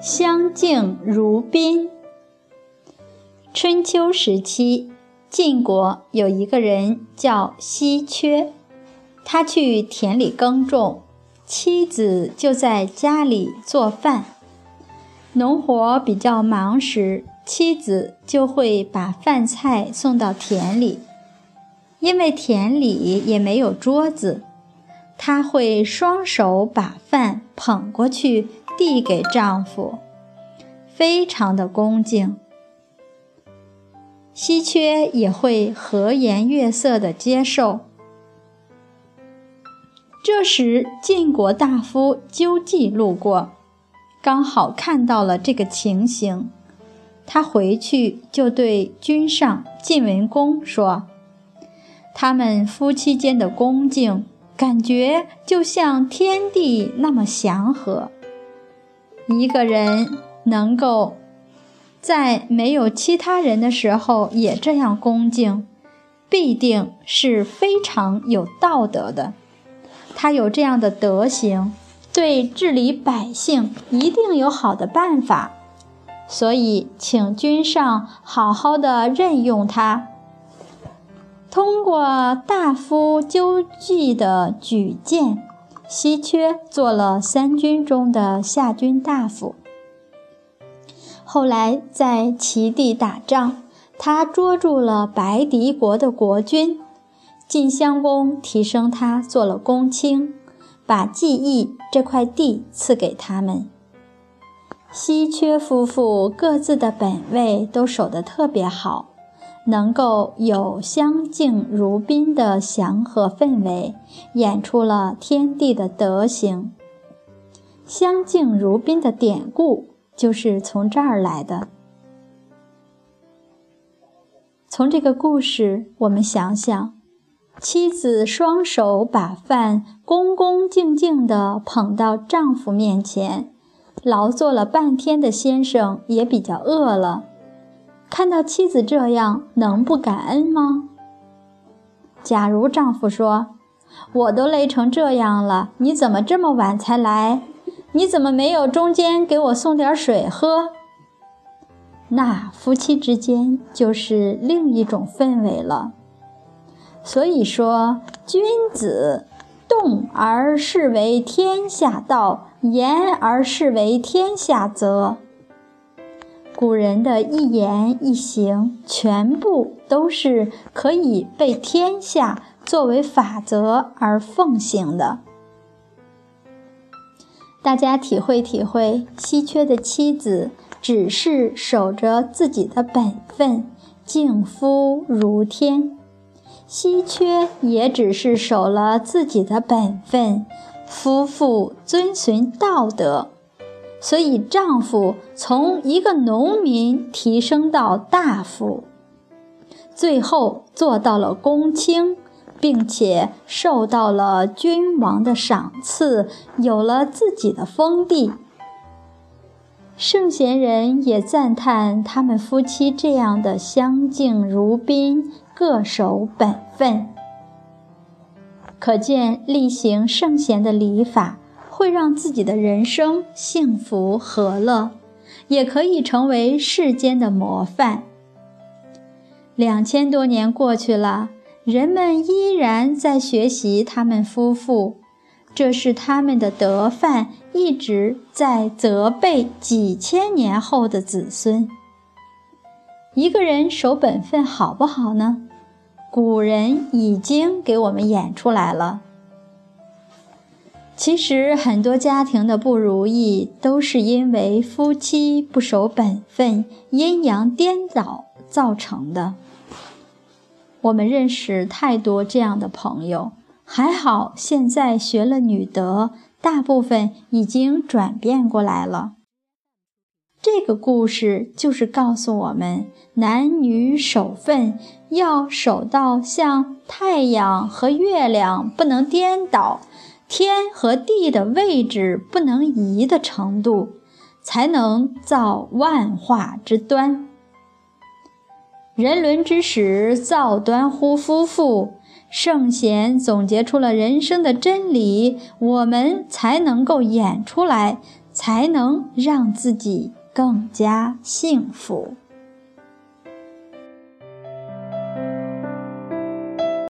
相敬如宾。春秋时期，晋国有一个人叫稀缺，他去田里耕种，妻子就在家里做饭。农活比较忙时，妻子就会把饭菜送到田里，因为田里也没有桌子，她会双手把饭捧过去递给丈夫，非常的恭敬。稀缺也会和颜悦色地接受。这时，晋国大夫鸠忌路过，刚好看到了这个情形，他回去就对君上晋文公说：“他们夫妻间的恭敬，感觉就像天地那么祥和。一个人能够。”在没有其他人的时候也这样恭敬，必定是非常有道德的。他有这样的德行，对治理百姓一定有好的办法。所以，请君上好好的任用他。通过大夫纠计的举荐，稀缺做了三军中的下军大夫。后来在齐地打仗，他捉住了白狄国的国君，晋襄公提升他做了公卿，把记忆这块地赐给他们。稀缺夫妇各自的本位都守得特别好，能够有相敬如宾的祥和氛围，演出了天地的德行。相敬如宾的典故。就是从这儿来的。从这个故事，我们想想，妻子双手把饭恭恭敬敬地捧到丈夫面前，劳作了半天的先生也比较饿了，看到妻子这样，能不感恩吗？假如丈夫说：“我都累成这样了，你怎么这么晚才来？”你怎么没有中间给我送点水喝？那夫妻之间就是另一种氛围了。所以说，君子动而视为天下道，言而视为天下则。古人的一言一行，全部都是可以被天下作为法则而奉行的。大家体会体会，稀缺的妻子只是守着自己的本分，敬夫如天；稀缺也只是守了自己的本分，夫妇遵循道德。所以，丈夫从一个农民提升到大夫，最后做到了公卿。并且受到了君王的赏赐，有了自己的封地。圣贤人也赞叹他们夫妻这样的相敬如宾，各守本分。可见力行圣贤的礼法，会让自己的人生幸福和乐，也可以成为世间的模范。两千多年过去了。人们依然在学习他们夫妇，这是他们的德范，一直在责备几千年后的子孙。一个人守本分好不好呢？古人已经给我们演出来了。其实很多家庭的不如意，都是因为夫妻不守本分、阴阳颠倒造成的。我们认识太多这样的朋友，还好现在学了女德，大部分已经转变过来了。这个故事就是告诉我们，男女守分要守到像太阳和月亮不能颠倒，天和地的位置不能移的程度，才能造万化之端。人伦之始，造端乎夫妇。圣贤总结出了人生的真理，我们才能够演出来，才能让自己更加幸福。